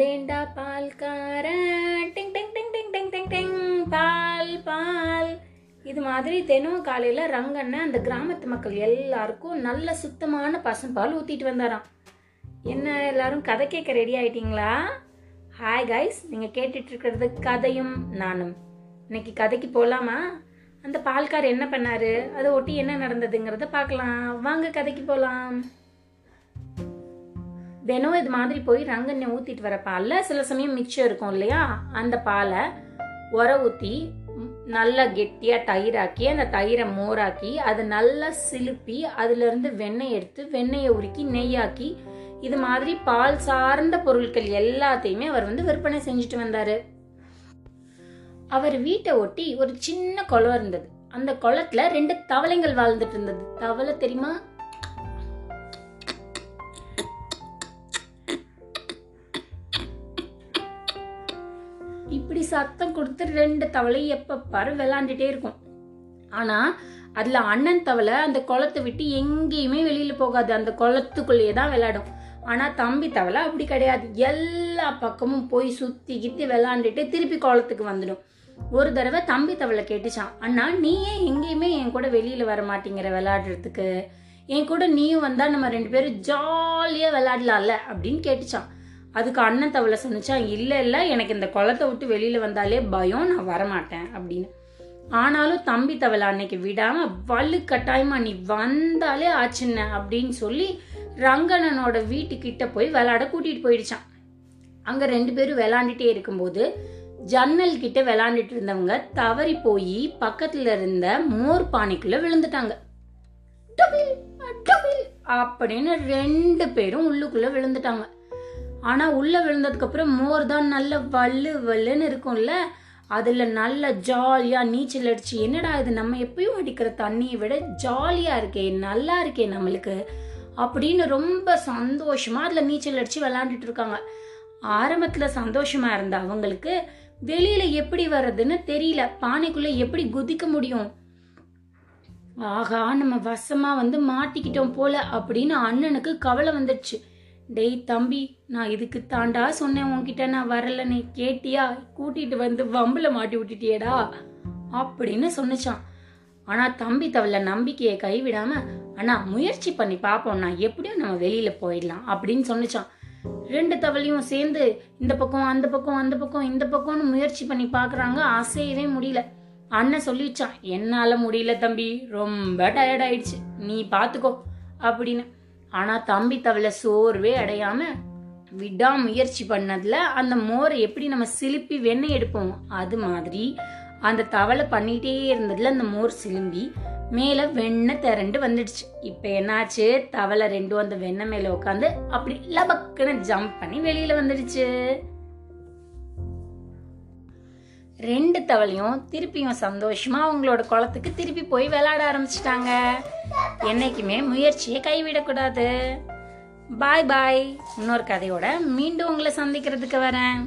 தேண்டா பால்காரன் டிங் டிங் டிங் டிங் டிங் டிங் டிங். பால் பால். இது மாதிரி தினம் காலையில் ரங்கண்ணன் அந்த கிராமத்து மக்கள் எல்லாருக்கும் நல்ல சுத்தமான பசும்பால் ஊற்றிட்டு வந்தாராம். என்ன எல்லாரும் கதை கேட்க ரெடி ஆயிட்டீங்களா? ஹாய் கைஸ் நீங்கள் கேட்டுட்டு இருக்கிறது கதையும் நானும். இன்னைக்கு கதைக்கு போகலாமா அந்த பால்கார் என்ன பண்ணாரு? அதை ஒட்டி என்ன நடந்ததுங்கிறத பார்க்கலாம். வாங்க கதைக்கு போகலாம் தினம் இது மாதிரி போய் ரங்கண்ணை ஊத்திட்டு வர பால்ல சில சமயம் மிச்சம் இருக்கும் இல்லையா? அந்த பாலை உர ஊத்தி நல்லா கெட்டியா தயிராக்கி அந்த தயிரை மோராக்கி அதை நல்லா சிலுப்பி அதுல இருந்து வெண்ணெய் எடுத்து வெண்ணெயை உருக்கி நெய்யாக்கி இது மாதிரி பால் சார்ந்த பொருட்கள் எல்லாத்தையுமே அவர் வந்து விற்பனை செஞ்சுட்டு வந்தாரு. அவர் வீட்டை ஒட்டி ஒரு சின்ன குளம் இருந்தது. அந்த குளத்துல ரெண்டு தவளைங்கள் வாழ்ந்துட்டு இருந்தது. தவளை தெரியுமா? இப்படி சத்தம் கொடுத்து ரெண்டு தவளை எப்போ பாரு விளாண்டுட்டே இருக்கும். ஆனால் அதில் அண்ணன் தவளை அந்த குளத்தை விட்டு எங்கேயுமே வெளியில் போகாது. அந்த குளத்துக்குள்ளேயே தான் விளையாடும் ஆனால் தம்பி தவளை அப்படி கிடையாது. எல்லா பக்கமும் போய் சுற்றி கித்தி விளாண்டுட்டு திருப்பி குளத்துக்கு வந்துடும். ஒரு தடவை தம்பி தவளை கேட்டுச்சான் அண்ணா நீ ஏன் எங்கேயுமே என் கூட வெளியில் வர மாட்டேங்கிற விளையாடுறதுக்கு என் கூட நீயும் வந்தால் நம்ம ரெண்டு பேரும் ஜாலியாக விளையாடலாம்ல அப்படின்னு கேட்டுச்சான் அதுக்கு அண்ணன் தவளை சொன்னிச்சா இல்லை இல்லை எனக்கு இந்த குளத்தை விட்டு வெளியில் வந்தாலே பயம் நான் வரமாட்டேன் அப்படின்னு. ஆனாலும் தம்பி தவளை அன்னைக்கு விடாமல் வலு கட்டாயமாக நீ வந்தாலே ஆச்சுன்ன அப்படின்னு சொல்லி ரங்கண்ணனோட வீட்டுக்கிட்ட போய் விளாட கூட்டிகிட்டு போயிடுச்சான். அங்கே ரெண்டு பேரும் விளாண்டுட்டே இருக்கும்போது ஜன்னல் கிட்ட விளாண்டுட்டு இருந்தவங்க தவறி போய் பக்கத்துல இருந்த மோர் பானைக்குள்ள விழுந்துட்டாங்க. அப்படின்னு ரெண்டு பேரும் உள்ளுக்குள்ள விழுந்துட்டாங்க. ஆனால் உள்ளே விழுந்ததுக்கப்புறம் மோர் தான் நல்ல வல்லு வல்லுன்னு இருக்கும்ல? அதில் நல்ல ஜாலியாக நீச்சல் அடிச்சு என்னடா இது? நம்ம எப்பயும் அடிக்கிற தண்ணியை விட ஜாலியாக இருக்கே நல்லா இருக்கே நம்மளுக்கு? அப்படின்னு ரொம்ப சந்தோஷமாக அதில் நீச்சல் அடித்து விளாண்டுட்டு இருக்காங்க. ஆரம்பத்தில் சந்தோஷமாக இருந்த அவங்களுக்கு வெளியில் எப்படி வர்றதுன்னு தெரியல. பானைக்குள்ளே எப்படி குதிக்க முடியும்? ஆகா நம்ம வசமாக வந்து மாட்டிக்கிட்டோம் போல அப்படின்னு அண்ணனுக்கு கவலை வந்துடுச்சு. டேய் தம்பி நான் இதுக்கு தாண்டா சொன்னேன் உன்கிட்ட நான் வரல நீ கேட்டியா? கூட்டிட்டு வந்து வம்புல மாட்டி விட்டுட்டியேடா? அப்படின்னு சொன்னிச்சான் ஆனா தம்பி தவள நம்பிக்கையை கைவிடாம அண்ணா முயற்சி பண்ணி பார்ப்போம்னா எப்படியும் நம்ம வெளியில போயிடலாம் அப்படின்னு சொன்னிச்சான் ரெண்டு தவளையும் சேர்ந்து இந்த பக்கம் அந்த பக்கம் அந்த பக்கம் இந்த பக்கம்னு முயற்சி பண்ணி பார்க்குறாங்க அசையவே முடியல. அண்ணன் சொல்லிச்சான் என்னால முடியல தம்பி ரொம்ப டயர்ட் ஆயிடுச்சு நீ பாத்துக்கோ அப்படின்னு. ஆனா தம்பி தவளை சோர்வே அடையாம விடாமுயற்சி பண்ணதுல அந்த மோரை எப்படி நம்ம சிலுப்பி வெண்ணெய் எடுப்போம் அது மாதிரி அந்த தவளை பண்ணிட்டே இருந்ததுல அந்த மோர் சிலும்பி மேல வெண்ணெய் திரண்டு வந்துடுச்சு. இப்ப என்னாச்சு? தவளை ரெண்டும் அந்த வெண்ணெய் மேல உட்காந்து அப்படி லபக்குன்னு ஜம்ப் பண்ணி வெளியில வந்துடுச்சு. ரெண்டு தவளையும் திருப்பியும் சந்தோஷமா அவங்களோட குளத்துக்கு திருப்பி போய் விளையாட ஆரம்பிச்சிட்டாங்க. என்னைக்குமே முயற்சியை கைவிடக்கூடாது. பாய் பாய் இன்னொரு கதையோட மீண்டும் உங்களை சந்திக்கிறதுக்கு வரேன்.